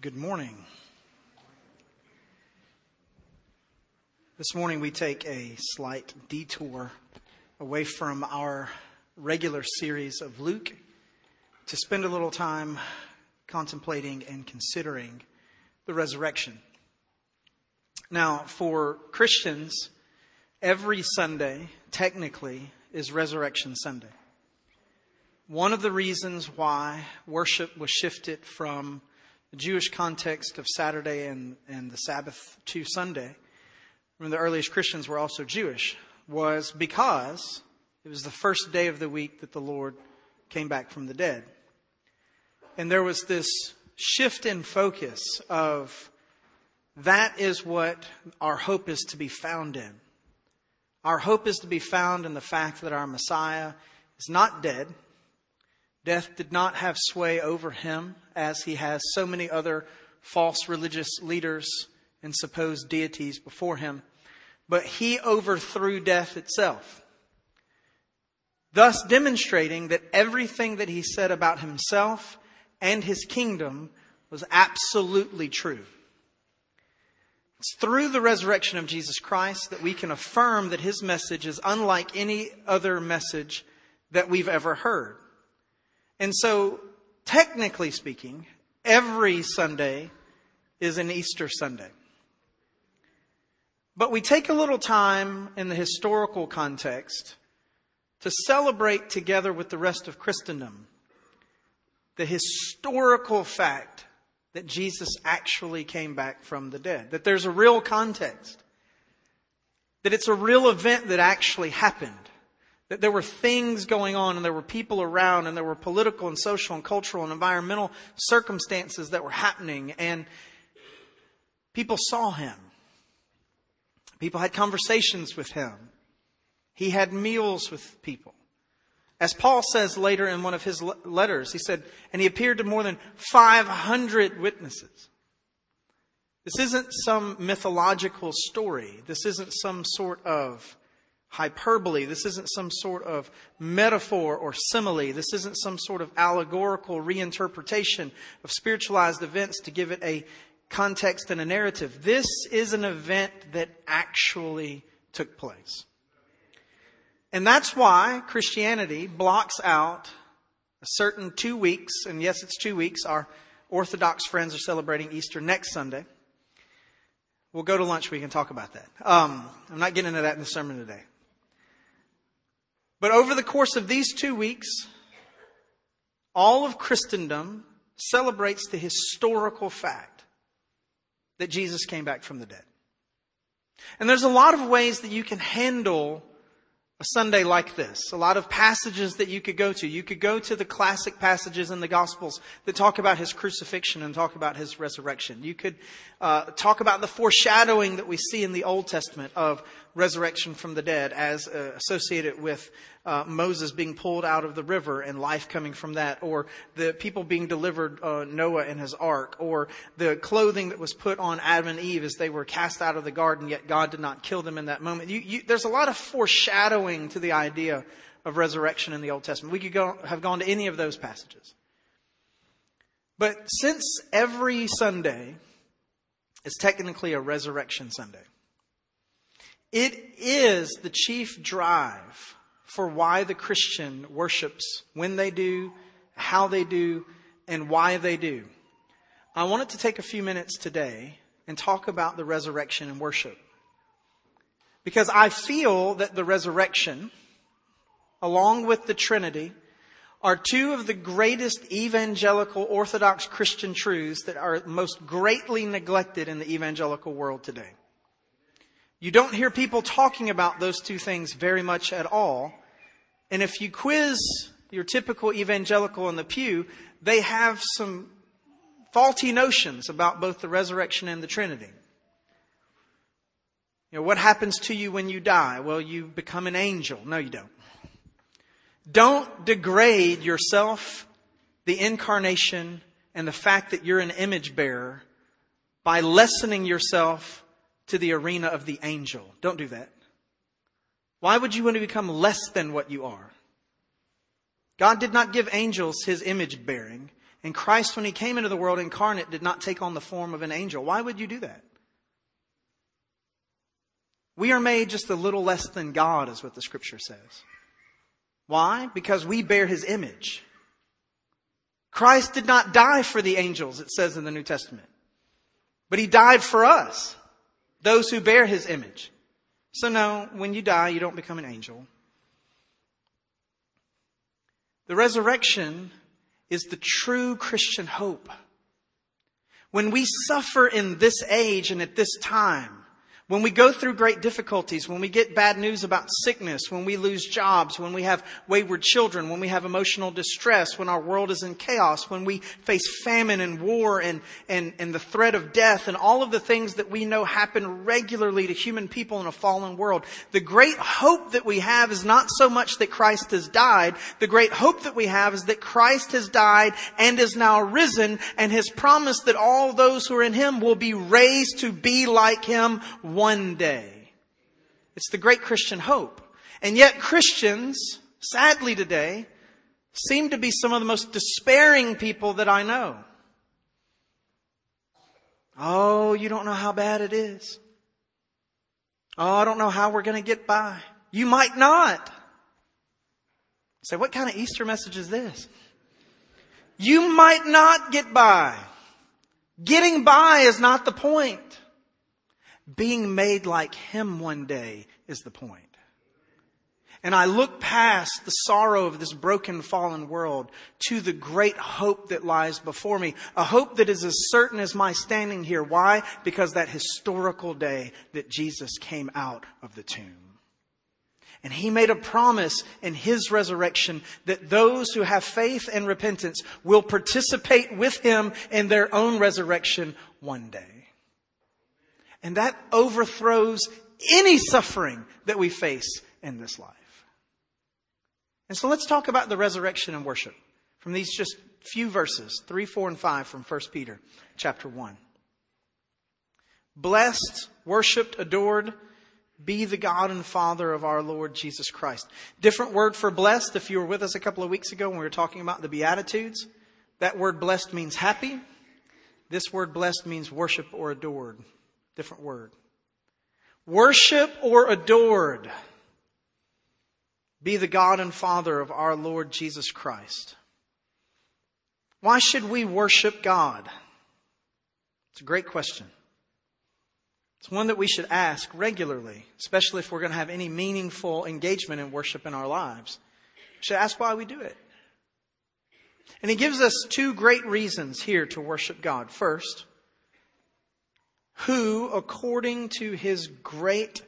Good morning. This morning we take a slight detour away from our regular series of Luke to spend a little time contemplating and considering the resurrection. Now, for Christians, every Sunday, technically, is Resurrection Sunday. One of the reasons why worship was shifted from the Jewish context of Saturday and, and the Sabbath to Sunday, when the earliest Christians were also Jewish, was because it was the first day of the week that the Lord came back from the dead. And there was this shift in focus of that is what our hope is to be found in. Our hope is to be found in the fact that our Messiah is not dead. Death did not have sway over him as he has so many other false religious leaders and supposed deities before him, but he overthrew death itself. Thus demonstrating that everything that he said about himself and his kingdom was absolutely true. It's through the resurrection of Jesus Christ that we can affirm that his message is unlike any other message that we've ever heard. And so, technically speaking, every Sunday is an Easter Sunday. But we take a little time in the historical context to celebrate together with the rest of Christendom the historical fact that Jesus actually came back from the dead, that there's a real context, that it's a real event that actually happened, that there were things going on and there were people around and there were political and social and cultural and environmental circumstances that were happening and people saw him. People had conversations with him. He had meals with people. As Paul says later in one of his letters, he said, and he appeared to more than 500 witnesses. This isn't some mythological story. This isn't some sort of hyperbole. This isn't some sort of metaphor or simile. This isn't some sort of allegorical reinterpretation of spiritualized events to give it a context and a narrative. This is an event that actually took place. And that's why Christianity blocks out a certain two weeks, and yes, it's two weeks. Our Orthodox friends are celebrating Easter next Sunday. We'll go to lunch. We can talk about that. Um, I'm not getting into that in the sermon today. But over the course of these two weeks, all of Christendom celebrates the historical fact that Jesus came back from the dead. And there's a lot of ways that you can handle a Sunday like this. A lot of passages that you could go to. You could go to the classic passages in the Gospels that talk about his crucifixion and talk about his resurrection. You could uh, talk about the foreshadowing that we see in the Old Testament of resurrection from the dead as uh, associated with uh, Moses being pulled out of the river and life coming from that, or the people being delivered, uh, Noah and his ark, or the clothing that was put on Adam and Eve as they were cast out of the garden, yet God did not kill them in that moment. You, you, there's a lot of foreshadowing to the idea of resurrection in the Old Testament. We could go, have gone to any of those passages. But since every Sunday is technically a resurrection Sunday, it is the chief drive for why the Christian worships when they do, how they do, and why they do. I wanted to take a few minutes today and talk about the resurrection and worship. Because I feel that the resurrection, along with the Trinity, are two of the greatest evangelical Orthodox Christian truths that are most greatly neglected in the evangelical world today. You don't hear people talking about those two things very much at all. And if you quiz your typical evangelical in the pew, they have some faulty notions about both the resurrection and the Trinity. You know, what happens to you when you die? Well, you become an angel. No, you don't. Don't degrade yourself, the incarnation, and the fact that you're an image bearer by lessening yourself to the arena of the angel. Don't do that. Why would you want to become less than what you are? God did not give angels his image bearing. And Christ, when he came into the world incarnate, did not take on the form of an angel. Why would you do that? We are made just a little less than God, is what the scripture says. Why? Because we bear his image. Christ did not die for the angels, it says in the New Testament. But he died for us, those who bear his image. So no, when you die, you don't become an angel. The resurrection is the true Christian hope. When we suffer in this age and at this time, when we go through great difficulties, when we get bad news about sickness, when we lose jobs, when we have wayward children, when we have emotional distress, when our world is in chaos, when we face famine and war and, and, and the threat of death and all of the things that we know happen regularly to human people in a fallen world, the great hope that we have is not so much that Christ has died. The great hope that we have is that Christ has died and is now risen and has promised that all those who are in Him will be raised to be like Him one day. It's the great Christian hope. And yet Christians, sadly today, seem to be some of the most despairing people that I know. Oh, you don't know how bad it is. Oh, I don't know how we're going to get by. You might not. Say, what kind of Easter message is this? You might not get by. Getting by is not the point. Being made like Him one day is the point. And I look past the sorrow of this broken, fallen world to the great hope that lies before me. A hope that is as certain as my standing here. Why? Because that historical day that Jesus came out of the tomb. And he made a promise in his resurrection that those who have faith and repentance will participate with him in their own resurrection one day. And that overthrows any suffering that we face in this life. And so let's talk about the resurrection and worship from these just few verses, 3, 4, and 5 from 1 Peter chapter 1. Blessed, worshiped, adored, be the God and Father of our Lord Jesus Christ. Different word for blessed. If you were with us a couple of weeks ago when we were talking about the Beatitudes, that word blessed means happy. This word blessed means worship or adored. Different word. Worship or adored be the God and Father of our Lord Jesus Christ. Why should we worship God? It's a great question. It's one that we should ask regularly, especially if we're going to have any meaningful engagement in worship in our lives. We should ask why we do it. And he gives us two great reasons here to worship God. First, who, according to his great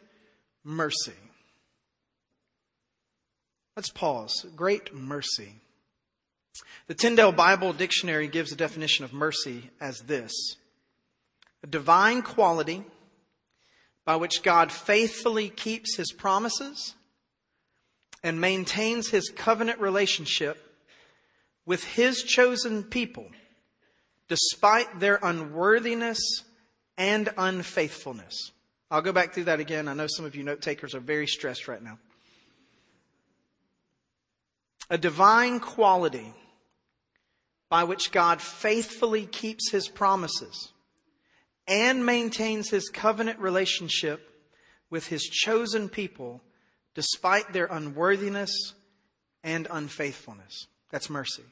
mercy, let's pause. Great mercy. The Tyndale Bible Dictionary gives a definition of mercy as this a divine quality by which God faithfully keeps his promises and maintains his covenant relationship with his chosen people despite their unworthiness and unfaithfulness. I'll go back through that again. I know some of you note takers are very stressed right now. A divine quality by which God faithfully keeps his promises and maintains his covenant relationship with his chosen people despite their unworthiness and unfaithfulness. That's mercy.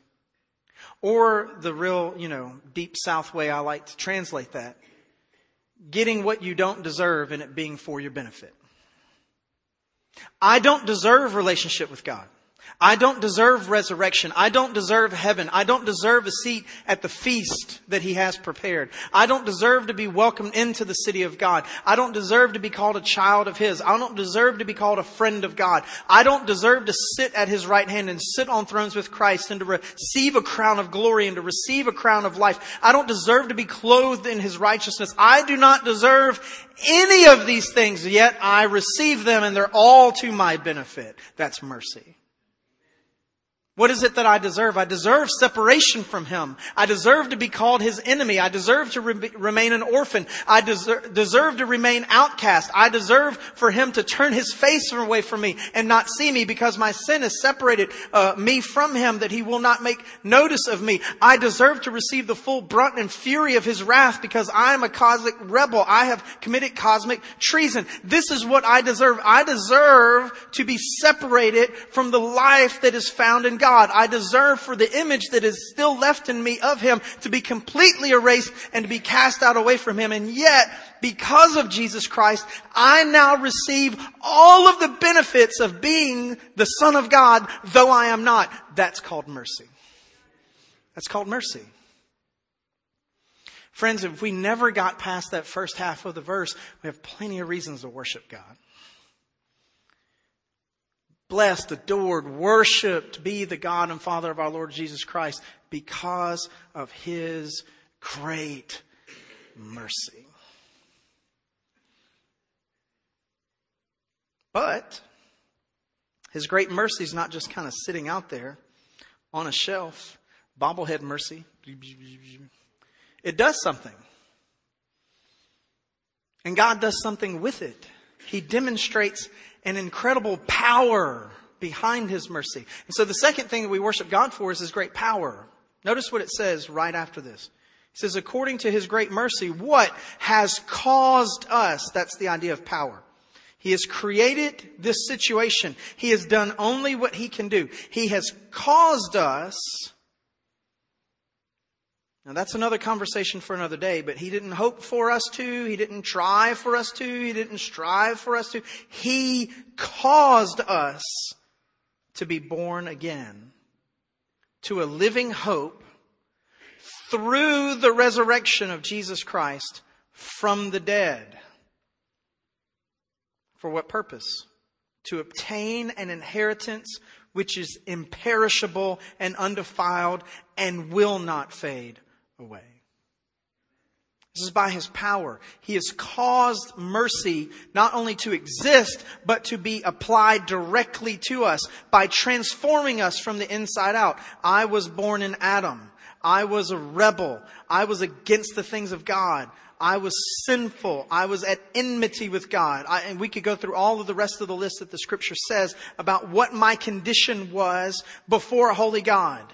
Or the real, you know, deep south way I like to translate that getting what you don't deserve and it being for your benefit. I don't deserve relationship with God. I don't deserve resurrection. I don't deserve heaven. I don't deserve a seat at the feast that He has prepared. I don't deserve to be welcomed into the city of God. I don't deserve to be called a child of His. I don't deserve to be called a friend of God. I don't deserve to sit at His right hand and sit on thrones with Christ and to receive a crown of glory and to receive a crown of life. I don't deserve to be clothed in His righteousness. I do not deserve any of these things, yet I receive them and they're all to my benefit. That's mercy. What is it that I deserve? I deserve separation from Him. I deserve to be called His enemy. I deserve to re- remain an orphan. I deserve, to remain outcast. I deserve for Him to turn His face away from me and not see me because my sin has separated uh, me from Him that He will not make notice of me. I deserve to receive the full brunt and fury of His wrath because I am a cosmic rebel. I have committed cosmic treason. This is what I deserve. I deserve to be separated from the life that is found in God. God. I deserve for the image that is still left in me of Him to be completely erased and to be cast out away from Him. And yet, because of Jesus Christ, I now receive all of the benefits of being the Son of God, though I am not. That's called mercy. That's called mercy. Friends, if we never got past that first half of the verse, we have plenty of reasons to worship God blessed, adored, worshiped be the God and Father of our Lord Jesus Christ because of his great mercy. But his great mercy is not just kind of sitting out there on a shelf, bobblehead mercy. It does something. And God does something with it. He demonstrates an incredible power behind his mercy. And so the second thing that we worship God for is his great power. Notice what it says right after this. It says, according to his great mercy, what has caused us? That's the idea of power. He has created this situation. He has done only what he can do. He has caused us now that's another conversation for another day, but he didn't hope for us to, he didn't try for us to, he didn't strive for us to. He caused us to be born again to a living hope through the resurrection of Jesus Christ from the dead. For what purpose? To obtain an inheritance which is imperishable and undefiled and will not fade away. This is by his power. He has caused mercy not only to exist, but to be applied directly to us by transforming us from the inside out. I was born in Adam. I was a rebel. I was against the things of God. I was sinful. I was at enmity with God. I, and we could go through all of the rest of the list that the scripture says about what my condition was before a holy God.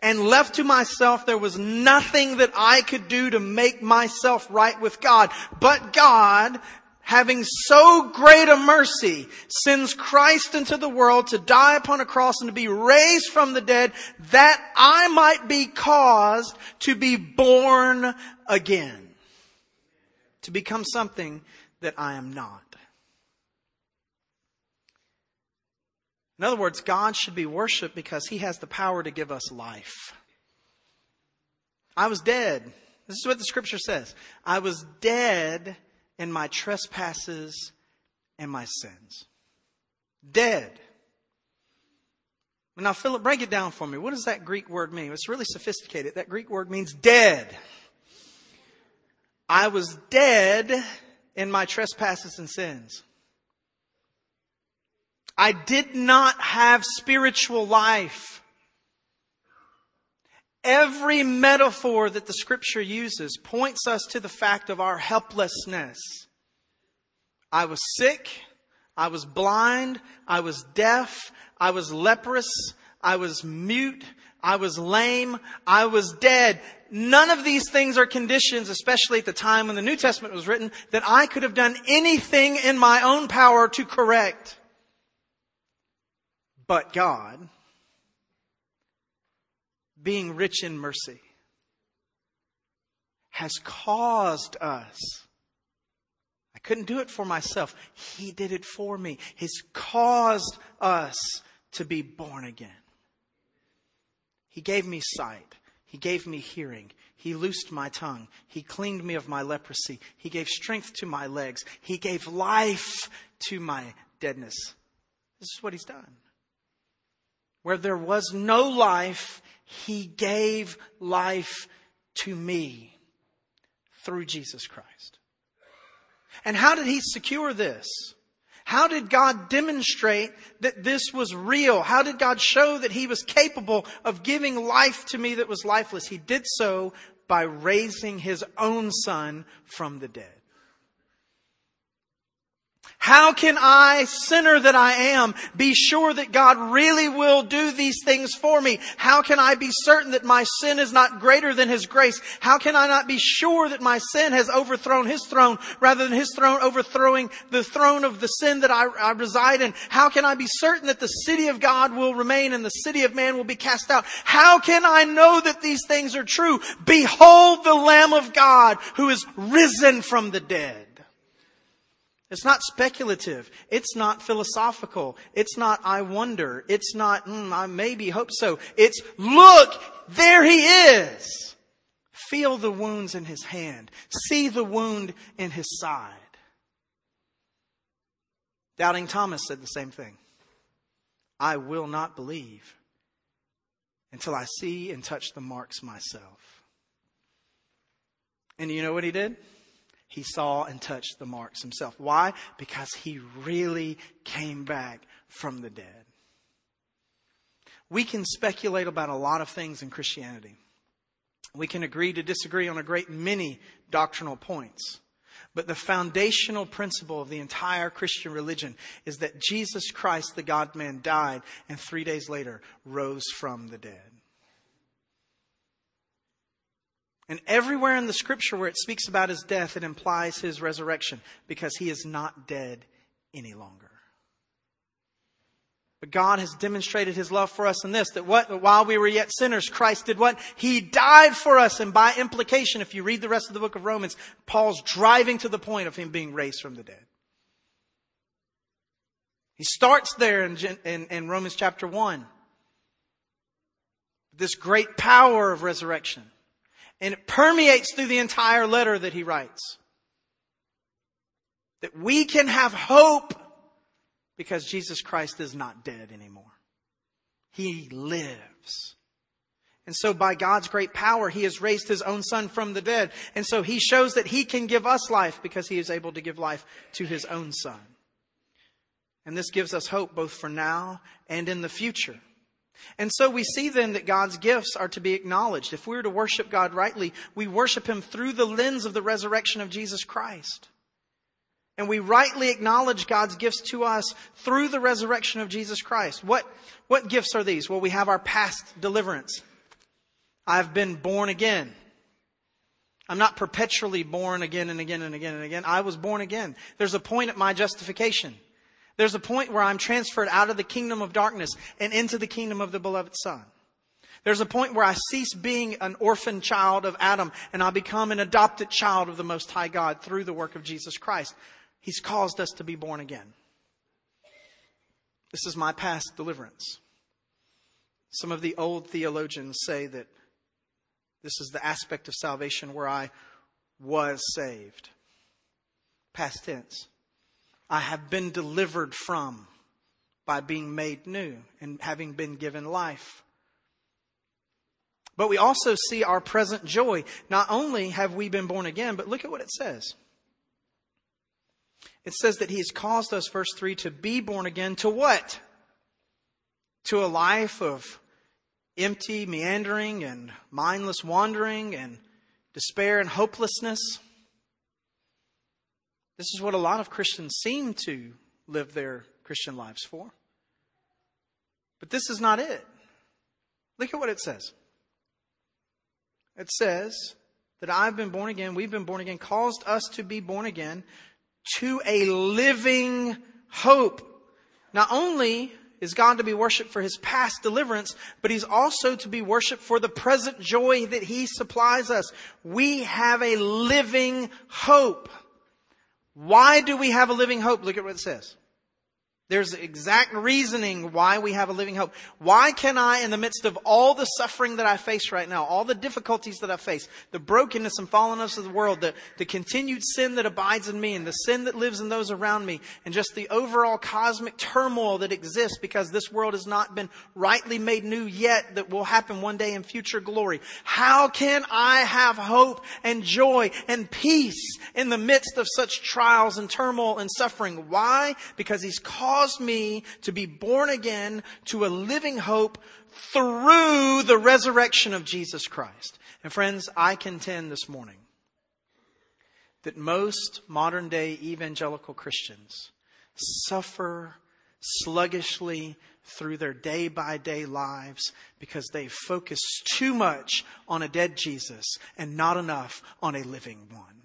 And left to myself, there was nothing that I could do to make myself right with God. But God, having so great a mercy, sends Christ into the world to die upon a cross and to be raised from the dead that I might be caused to be born again. To become something that I am not. In other words, God should be worshiped because he has the power to give us life. I was dead. This is what the scripture says. I was dead in my trespasses and my sins. Dead. Now, Philip, break it down for me. What does that Greek word mean? It's really sophisticated. That Greek word means dead. I was dead in my trespasses and sins. I did not have spiritual life. Every metaphor that the scripture uses points us to the fact of our helplessness. I was sick. I was blind. I was deaf. I was leprous. I was mute. I was lame. I was dead. None of these things are conditions, especially at the time when the New Testament was written, that I could have done anything in my own power to correct. But God, being rich in mercy, has caused us. I couldn't do it for myself. He did it for me. He's caused us to be born again. He gave me sight. He gave me hearing. He loosed my tongue. He cleaned me of my leprosy. He gave strength to my legs. He gave life to my deadness. This is what he's done. Where there was no life, he gave life to me through Jesus Christ. And how did he secure this? How did God demonstrate that this was real? How did God show that He was capable of giving life to me that was lifeless? He did so by raising His own Son from the dead. How can I, sinner that I am, be sure that God really will do these things for me? How can I be certain that my sin is not greater than His grace? How can I not be sure that my sin has overthrown His throne rather than His throne overthrowing the throne of the sin that I, I reside in? How can I be certain that the city of God will remain and the city of man will be cast out? How can I know that these things are true? Behold the Lamb of God who is risen from the dead. It's not speculative. It's not philosophical. It's not, I wonder. It's not, mm, I maybe hope so. It's, look, there he is. Feel the wounds in his hand. See the wound in his side. Doubting Thomas said the same thing. I will not believe until I see and touch the marks myself. And you know what he did? He saw and touched the marks himself. Why? Because he really came back from the dead. We can speculate about a lot of things in Christianity. We can agree to disagree on a great many doctrinal points. But the foundational principle of the entire Christian religion is that Jesus Christ, the God man, died and three days later rose from the dead. And everywhere in the scripture where it speaks about his death, it implies his resurrection because he is not dead any longer. But God has demonstrated his love for us in this, that what, while we were yet sinners, Christ did what? He died for us. And by implication, if you read the rest of the book of Romans, Paul's driving to the point of him being raised from the dead. He starts there in, in, in Romans chapter 1. This great power of resurrection. And it permeates through the entire letter that he writes. That we can have hope because Jesus Christ is not dead anymore. He lives. And so by God's great power, He has raised His own Son from the dead. And so He shows that He can give us life because He is able to give life to His own Son. And this gives us hope both for now and in the future. And so we see then that God's gifts are to be acknowledged. If we are to worship God rightly, we worship Him through the lens of the resurrection of Jesus Christ. And we rightly acknowledge God's gifts to us through the resurrection of Jesus Christ. What, what gifts are these? Well, we have our past deliverance. I've been born again. I'm not perpetually born again and again and again and again. I was born again. There's a point at my justification. There's a point where I'm transferred out of the kingdom of darkness and into the kingdom of the beloved Son. There's a point where I cease being an orphan child of Adam and I become an adopted child of the Most High God through the work of Jesus Christ. He's caused us to be born again. This is my past deliverance. Some of the old theologians say that this is the aspect of salvation where I was saved. Past tense. I have been delivered from by being made new and having been given life. But we also see our present joy. Not only have we been born again, but look at what it says. It says that He has caused us, verse 3, to be born again to what? To a life of empty meandering and mindless wandering and despair and hopelessness. This is what a lot of Christians seem to live their Christian lives for. But this is not it. Look at what it says. It says that I've been born again, we've been born again, caused us to be born again to a living hope. Not only is God to be worshiped for his past deliverance, but he's also to be worshiped for the present joy that he supplies us. We have a living hope. Why do we have a living hope? Look at what it says. There's exact reasoning why we have a living hope. Why can I, in the midst of all the suffering that I face right now, all the difficulties that I face, the brokenness and fallenness of the world, the, the continued sin that abides in me and the sin that lives in those around me, and just the overall cosmic turmoil that exists because this world has not been rightly made new yet that will happen one day in future glory. How can I have hope and joy and peace in the midst of such trials and turmoil and suffering? Why? Because He's called caused me to be born again to a living hope through the resurrection of Jesus Christ. And friends, I contend this morning that most modern day evangelical Christians suffer sluggishly through their day by day lives because they focus too much on a dead Jesus and not enough on a living one.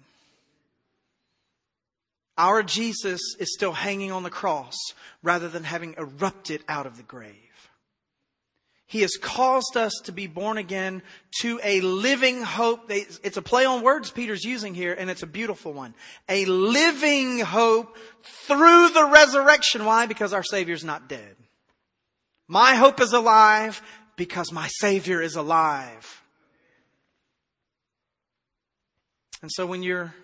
Our Jesus is still hanging on the cross rather than having erupted out of the grave. He has caused us to be born again to a living hope. It's a play on words Peter's using here, and it's a beautiful one. A living hope through the resurrection. Why? Because our Savior's not dead. My hope is alive because my Savior is alive. And so when you're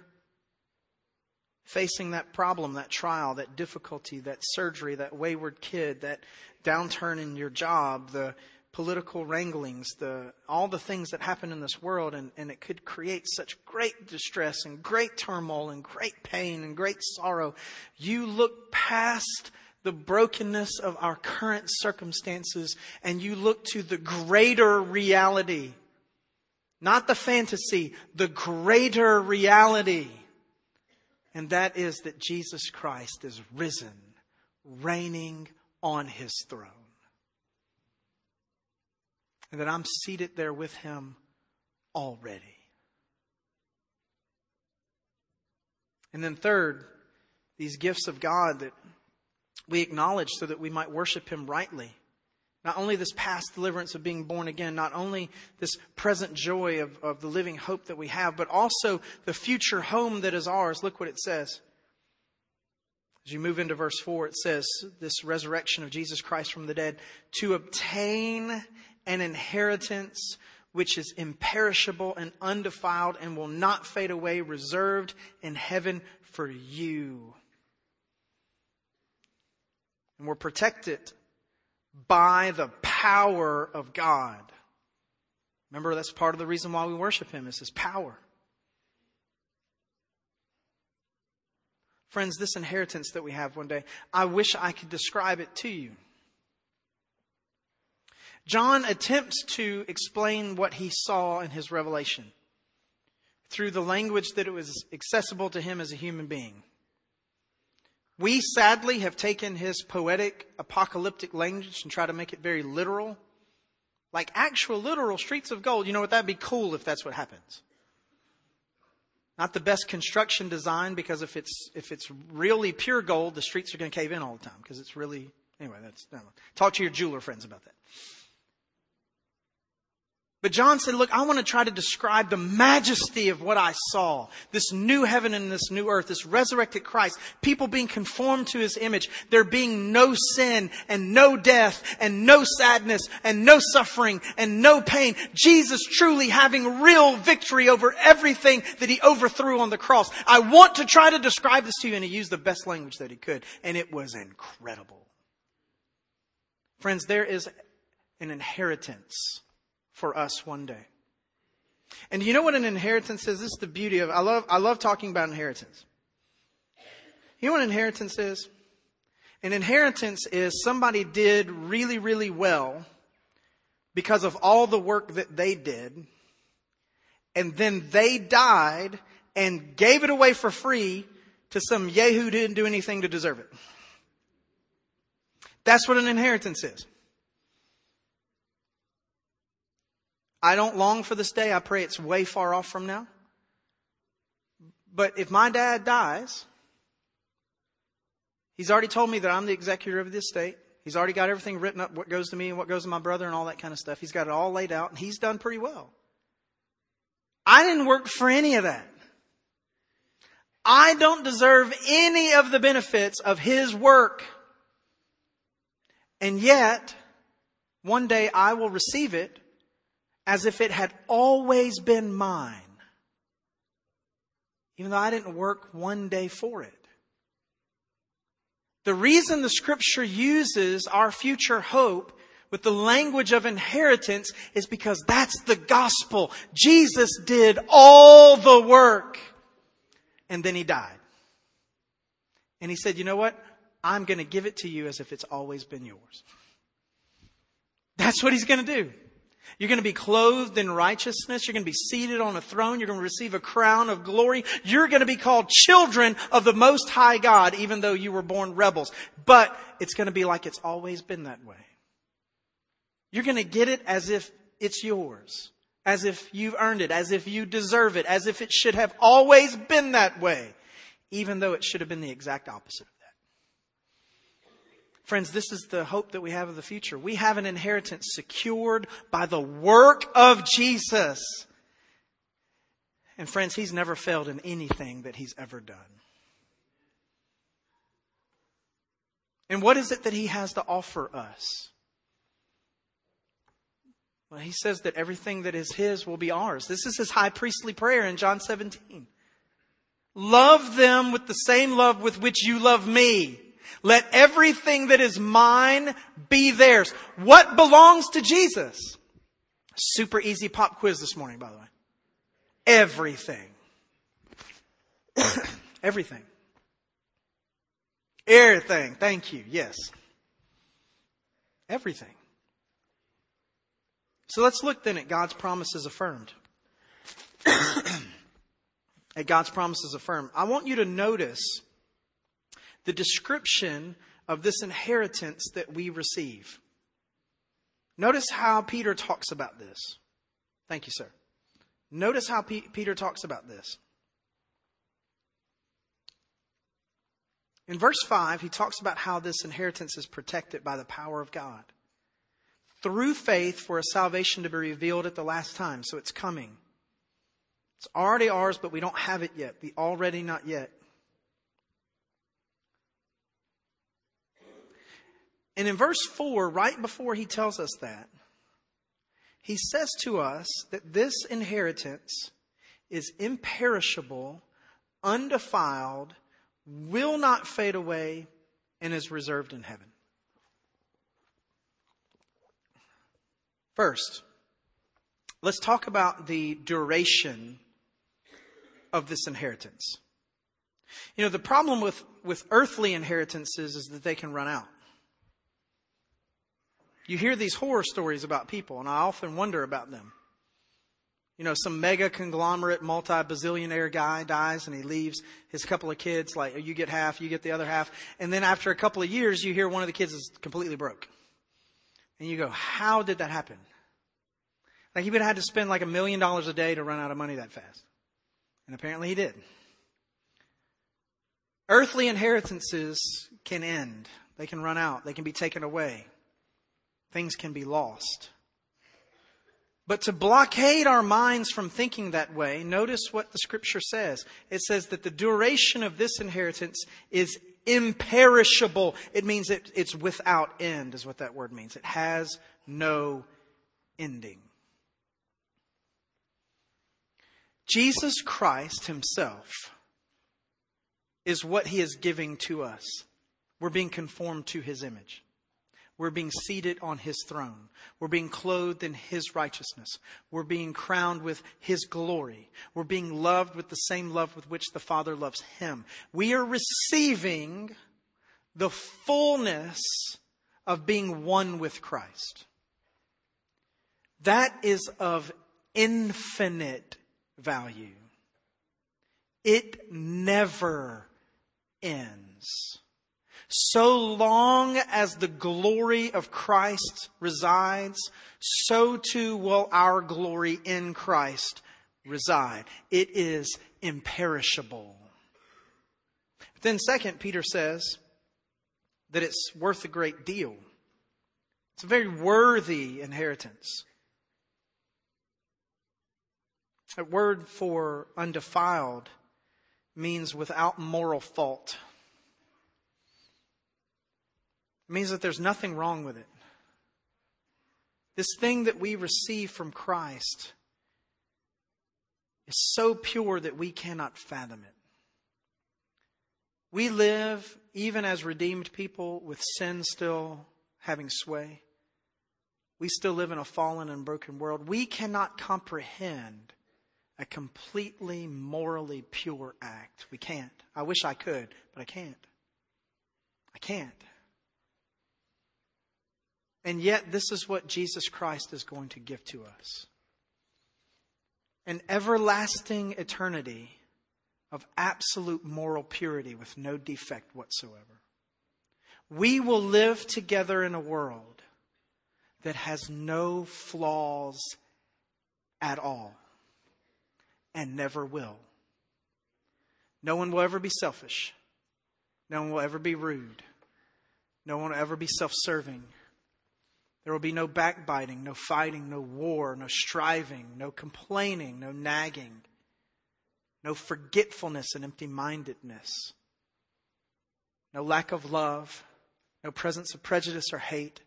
facing that problem, that trial, that difficulty, that surgery, that wayward kid, that downturn in your job, the political wranglings, the, all the things that happen in this world, and, and it could create such great distress and great turmoil and great pain and great sorrow. You look past the brokenness of our current circumstances and you look to the greater reality. Not the fantasy, the greater reality and that is that Jesus Christ is risen, reigning on his throne. And that I'm seated there with him already. And then, third, these gifts of God that we acknowledge so that we might worship him rightly. Not only this past deliverance of being born again, not only this present joy of, of the living hope that we have, but also the future home that is ours. Look what it says. As you move into verse 4, it says, This resurrection of Jesus Christ from the dead, to obtain an inheritance which is imperishable and undefiled and will not fade away, reserved in heaven for you. And we're protected by the power of God. Remember, that's part of the reason why we worship Him is His power. Friends, this inheritance that we have one day, I wish I could describe it to you. John attempts to explain what he saw in his revelation through the language that it was accessible to him as a human being. We sadly have taken his poetic, apocalyptic language and try to make it very literal. Like actual literal streets of gold. You know what? That'd be cool if that's what happens. Not the best construction design because if it's, if it's really pure gold, the streets are going to cave in all the time because it's really, anyway, that's, talk to your jeweler friends about that. But John said, look, I want to try to describe the majesty of what I saw. This new heaven and this new earth, this resurrected Christ, people being conformed to his image, there being no sin and no death and no sadness and no suffering and no pain. Jesus truly having real victory over everything that he overthrew on the cross. I want to try to describe this to you and he used the best language that he could and it was incredible. Friends, there is an inheritance for us one day. And you know what an inheritance is? This is the beauty of I love I love talking about inheritance. You know what inheritance is? An inheritance is somebody did really, really well because of all the work that they did, and then they died and gave it away for free to some yahoo who didn't do anything to deserve it. That's what an inheritance is. I don't long for this day. I pray it's way far off from now. But if my dad dies, he's already told me that I'm the executor of the estate. He's already got everything written up, what goes to me and what goes to my brother and all that kind of stuff. He's got it all laid out and he's done pretty well. I didn't work for any of that. I don't deserve any of the benefits of his work. And yet, one day I will receive it as if it had always been mine, even though I didn't work one day for it. The reason the scripture uses our future hope with the language of inheritance is because that's the gospel. Jesus did all the work and then he died. And he said, you know what? I'm going to give it to you as if it's always been yours. That's what he's going to do. You're going to be clothed in righteousness. You're going to be seated on a throne. You're going to receive a crown of glory. You're going to be called children of the Most High God, even though you were born rebels. But it's going to be like it's always been that way. You're going to get it as if it's yours, as if you've earned it, as if you deserve it, as if it should have always been that way, even though it should have been the exact opposite. Friends, this is the hope that we have of the future. We have an inheritance secured by the work of Jesus. And friends, He's never failed in anything that He's ever done. And what is it that He has to offer us? Well, He says that everything that is His will be ours. This is His high priestly prayer in John 17. Love them with the same love with which you love me. Let everything that is mine be theirs. What belongs to Jesus? Super easy pop quiz this morning, by the way. Everything. Everything. Everything. Thank you. Yes. Everything. So let's look then at God's promises affirmed. at God's promises affirmed. I want you to notice the description of this inheritance that we receive. Notice how Peter talks about this. Thank you, sir. Notice how P- Peter talks about this. In verse 5, he talks about how this inheritance is protected by the power of God. Through faith for a salvation to be revealed at the last time. So it's coming. It's already ours, but we don't have it yet. The already not yet. And in verse 4, right before he tells us that, he says to us that this inheritance is imperishable, undefiled, will not fade away, and is reserved in heaven. First, let's talk about the duration of this inheritance. You know, the problem with, with earthly inheritances is that they can run out. You hear these horror stories about people, and I often wonder about them. You know, some mega conglomerate, multi bazillionaire guy dies and he leaves his couple of kids, like, you get half, you get the other half. And then after a couple of years, you hear one of the kids is completely broke. And you go, how did that happen? Like he would have had to spend like a million dollars a day to run out of money that fast. And apparently he did. Earthly inheritances can end. They can run out. They can be taken away things can be lost. But to blockade our minds from thinking that way, notice what the scripture says. It says that the duration of this inheritance is imperishable. It means that it's without end, is what that word means. It has no ending. Jesus Christ himself is what he is giving to us. We're being conformed to his image. We're being seated on his throne. We're being clothed in his righteousness. We're being crowned with his glory. We're being loved with the same love with which the Father loves him. We are receiving the fullness of being one with Christ. That is of infinite value. It never ends. So long as the glory of Christ resides, so too will our glory in Christ reside. It is imperishable. Then, second, Peter says that it's worth a great deal. It's a very worthy inheritance. That word for undefiled means without moral fault It means that there's nothing wrong with it. This thing that we receive from Christ is so pure that we cannot fathom it. We live, even as redeemed people, with sin still having sway. We still live in a fallen and broken world. We cannot comprehend a completely morally pure act. We can't. I wish I could, but I can't. I can't. And yet, this is what Jesus Christ is going to give to us an everlasting eternity of absolute moral purity with no defect whatsoever. We will live together in a world that has no flaws at all and never will. No one will ever be selfish. No one will ever be rude. No one will ever be self serving. There will be no backbiting, no fighting, no war, no striving, no complaining, no nagging, no forgetfulness and empty mindedness, no lack of love, no presence of prejudice or hate.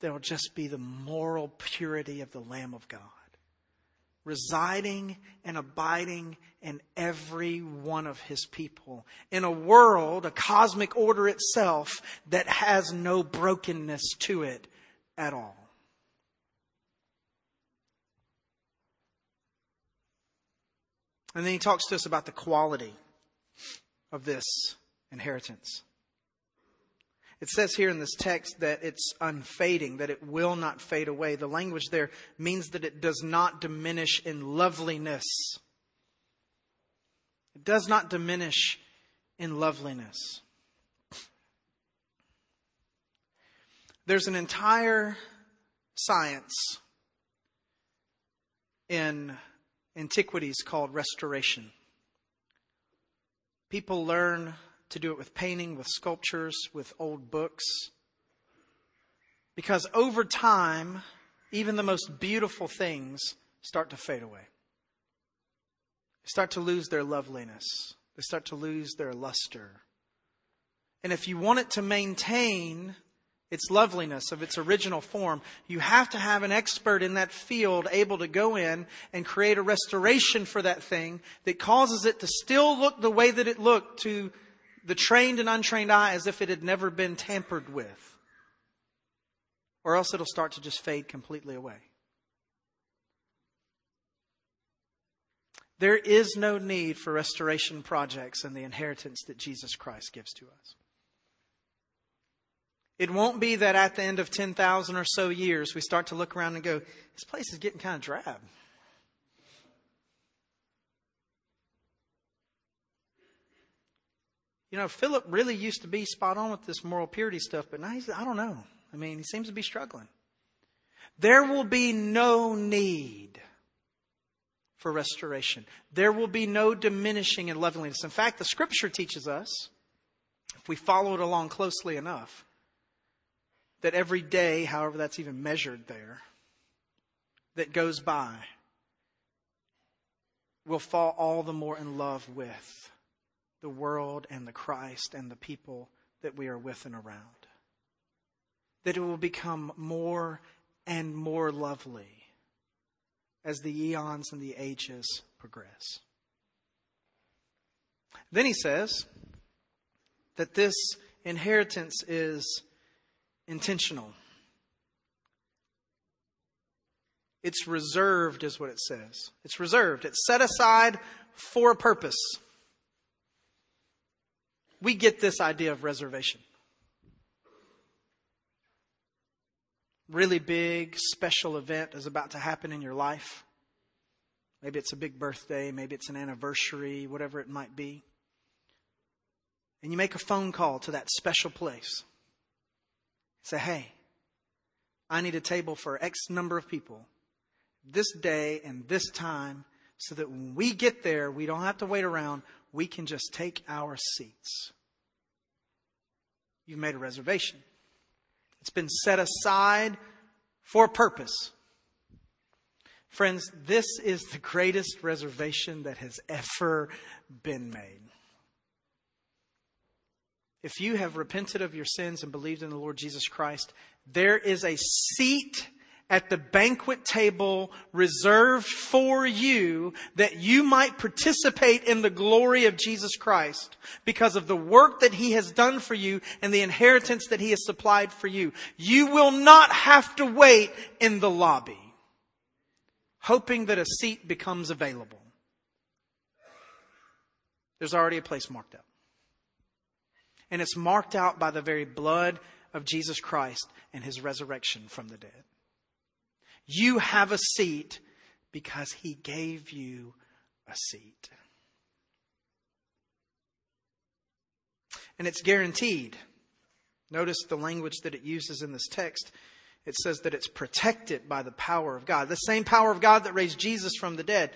There will just be the moral purity of the Lamb of God residing and abiding in every one of his people. In a world, a cosmic order itself that has no brokenness to it at all. And then he talks to us about the quality of this inheritance. It says here in this text that it's unfading, that it will not fade away. The language there means that it does not diminish in loveliness. It does not diminish in loveliness. There's an entire science in antiquities called restoration. People learn to do it with painting, with sculptures, with old books. Because over time, even the most beautiful things start to fade away. They start to lose their loveliness. They start to lose their luster. And if you want it to maintain its loveliness of its original form, you have to have an expert in that field able to go in and create a restoration for that thing that causes it to still look the way that it looked to the trained and untrained eye as if it had never been tampered with. Or else it'll start to just fade completely away. There is no need for restoration projects and the inheritance that Jesus Christ gives to us. It won't be that at the end of 10,000 or so years, we start to look around and go, this place is getting kind of drab. You know, Philip really used to be spot on with this moral purity stuff, but now he's, I don't know. I mean, he seems to be struggling. There will be no need for restoration. There will be no diminishing in loveliness. In fact, the scripture teaches us, if we follow it along closely enough, that every day, however that's even measured there, that goes by, will fall all the more in love with the world and the Christ and the people that we are with and around. That it will become more and more lovely as the eons and the ages progress. Then he says that this inheritance is intentional. It's reserved, is what it says. It's reserved. It's set aside for a purpose we get this idea of reservation. Really big, special event is about to happen in your life. Maybe it's a big birthday, maybe it's an anniversary, whatever it might be. And you make a phone call to that special place. Say, hey, I need a table for X number of people this day and this time so that when we get there, we don't have to wait around we can just take our seats. You've made a reservation. It's been set aside for a purpose. Friends, this is the greatest reservation that has ever been made. if you have repented of your sins and believed in the Lord Jesus Christ, there is a seat at the banquet table reserved for you that you might participate in the glory of Jesus Christ because of the work that he has done for you and the inheritance that he has supplied for you. You will not have to wait in the lobby hoping that a seat becomes available. There's already a place marked out. And it's marked out by the very blood of Jesus Christ and his resurrection from the dead. You have a seat because he gave you a seat. And it's guaranteed. Notice the language that it uses in this text. It says that it's protected by the power of God. The same power of God that raised Jesus from the dead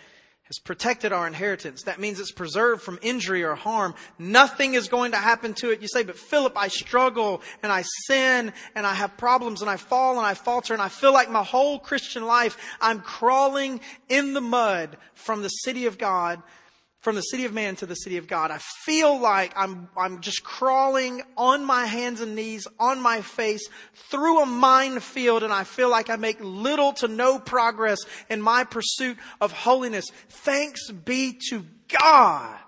has protected our inheritance. That means it's preserved from injury or harm. Nothing is going to happen to it. You say, but Philip, I struggle and I sin and I have problems and I fall and I falter and I feel like my whole Christian life I'm crawling in the mud from the city of God from the city of man to the city of God. I feel like I'm, I'm just crawling on my hands and knees, on my face, through a minefield, and I feel like I make little to no progress in my pursuit of holiness. Thanks be to God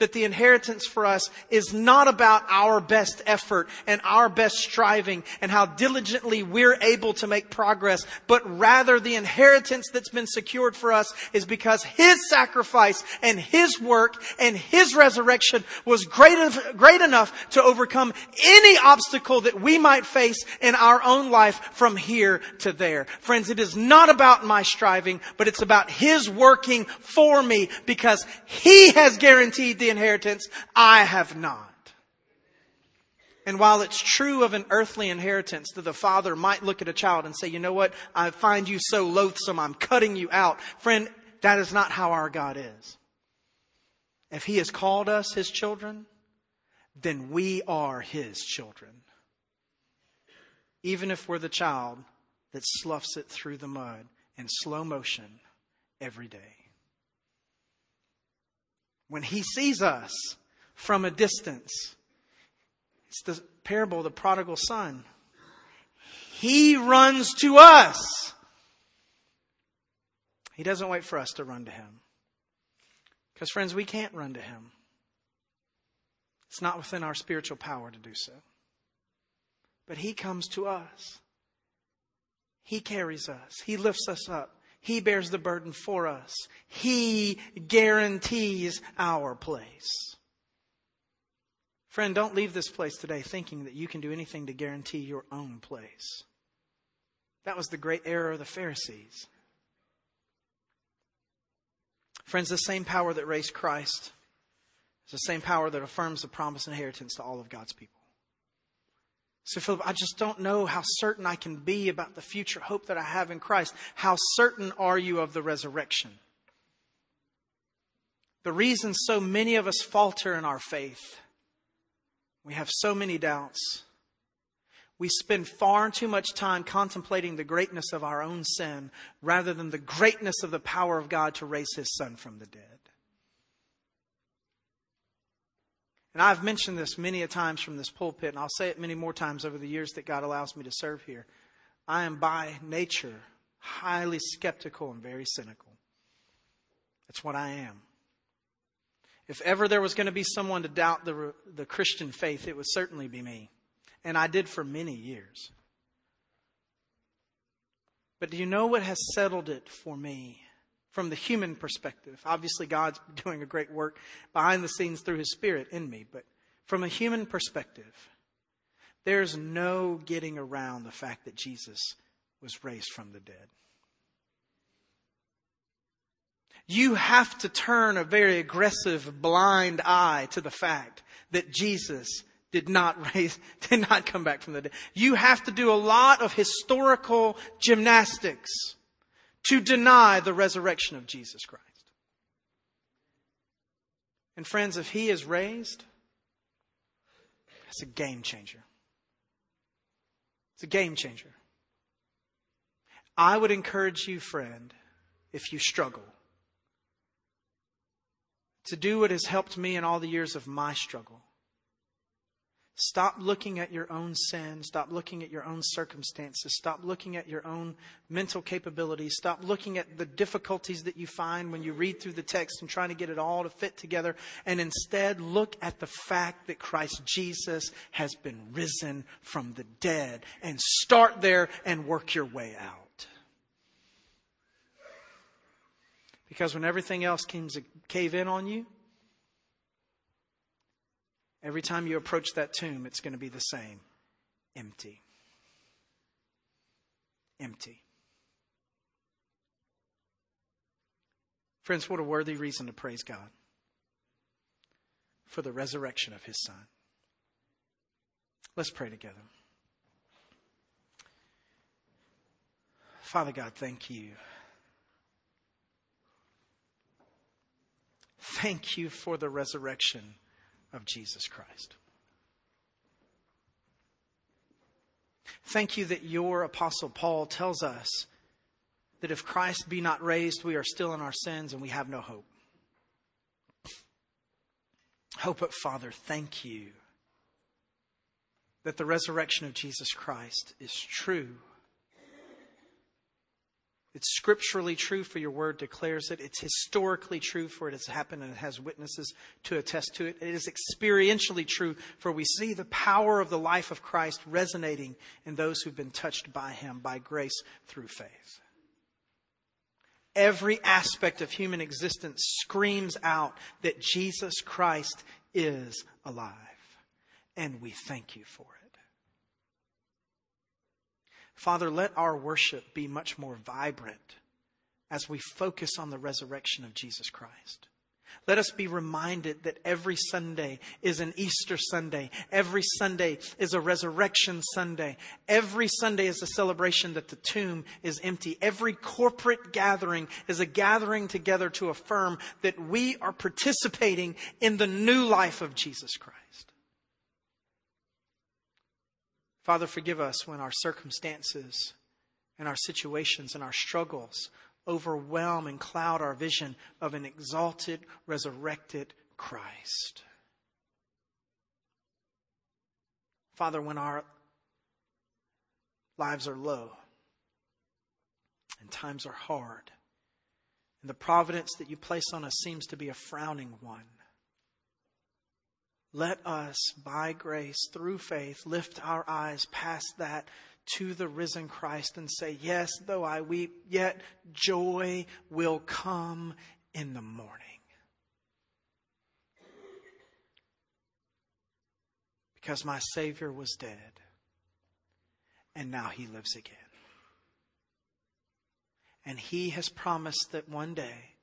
that the inheritance for us is not about our best effort and our best striving and how diligently we're able to make progress, but rather the inheritance that's been secured for us is because His sacrifice and His work and His resurrection was great, great enough to overcome any obstacle that we might face in our own life from here to there. Friends, it is not about my striving, but it's about His working for me because He has guaranteed the inheritance, I have not. And while it's true of an earthly inheritance that the father might look at a child and say, you know what? I find you so loathsome. I'm cutting you out. Friend, that is not how our God is. If he has called us his children, then we are his children. Even if we're the child that sloughs it through the mud in slow motion every day when he sees us from a distance. It's the parable of the prodigal son. He runs to us. He doesn't wait for us to run to him. Because, friends, we can't run to him. It's not within our spiritual power to do so. But he comes to us. He carries us. He lifts us up. He bears the burden for us. He guarantees our place. Friend, don't leave this place today thinking that you can do anything to guarantee your own place. That was the great error of the Pharisees. Friends, the same power that raised Christ is the same power that affirms the promised inheritance to all of God's people. So, Philip, I just don't know how certain I can be about the future hope that I have in Christ. How certain are you of the resurrection? The reason so many of us falter in our faith, we have so many doubts. We spend far too much time contemplating the greatness of our own sin rather than the greatness of the power of God to raise his son from the dead. And I've mentioned this many a times from this pulpit, and I'll say it many more times over the years that God allows me to serve here. I am by nature highly skeptical and very cynical. That's what I am. If ever there was going to be someone to doubt the, the Christian faith, it would certainly be me. And I did for many years. But do you know what has settled it for me? From the human perspective. Obviously, God's doing a great work behind the scenes through His Spirit in me, but from a human perspective, there's no getting around the fact that Jesus was raised from the dead. You have to turn a very aggressive blind eye to the fact that Jesus did not raise, did not come back from the dead. You have to do a lot of historical gymnastics to deny the resurrection of Jesus Christ. And friends, if he is raised, it's a game changer. It's a game changer. I would encourage you, friend, if you struggle, to do what has helped me in all the years of my struggle. Stop looking at your own sin. Stop looking at your own circumstances. Stop looking at your own mental capabilities. Stop looking at the difficulties that you find when you read through the text and trying to get it all to fit together. And instead, look at the fact that Christ Jesus has been risen from the dead. And start there and work your way out. Because when everything else comes to cave in on you, Every time you approach that tomb, it's going to be the same empty. Empty. Friends, what a worthy reason to praise God for the resurrection of his son. Let's pray together. Father God, thank you. Thank you for the resurrection of Jesus Christ. Thank you that your apostle Paul tells us that if Christ be not raised, we are still in our sins and we have no hope. Oh, but Father, thank you that the resurrection of Jesus Christ is true it's scripturally true for your word declares it. It's historically true for it has happened and it has witnesses to attest to it. It is experientially true for we see the power of the life of Christ resonating in those who've been touched by him by grace through faith. Every aspect of human existence screams out that Jesus Christ is alive. And we thank you for it. Father, let our worship be much more vibrant as we focus on the resurrection of Jesus Christ. Let us be reminded that every Sunday is an Easter Sunday. Every Sunday is a resurrection Sunday. Every Sunday is a celebration that the tomb is empty. Every corporate gathering is a gathering together to affirm that we are participating in the new life of Jesus Christ. Father, forgive us when our circumstances and our situations and our struggles overwhelm and cloud our vision of an exalted, resurrected Christ. Father, when our lives are low and times are hard, and the providence that you place on us seems to be a frowning one, let us, by grace, through faith, lift our eyes past that to the risen Christ and say, Yes, though I weep, yet joy will come in the morning. Because my Savior was dead, and now he lives again. And he has promised that one day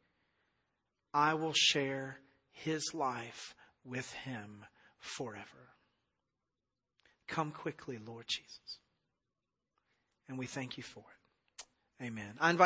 I will share his life with him forever. Come quickly, Lord Jesus. And we thank you for it. Amen. I invite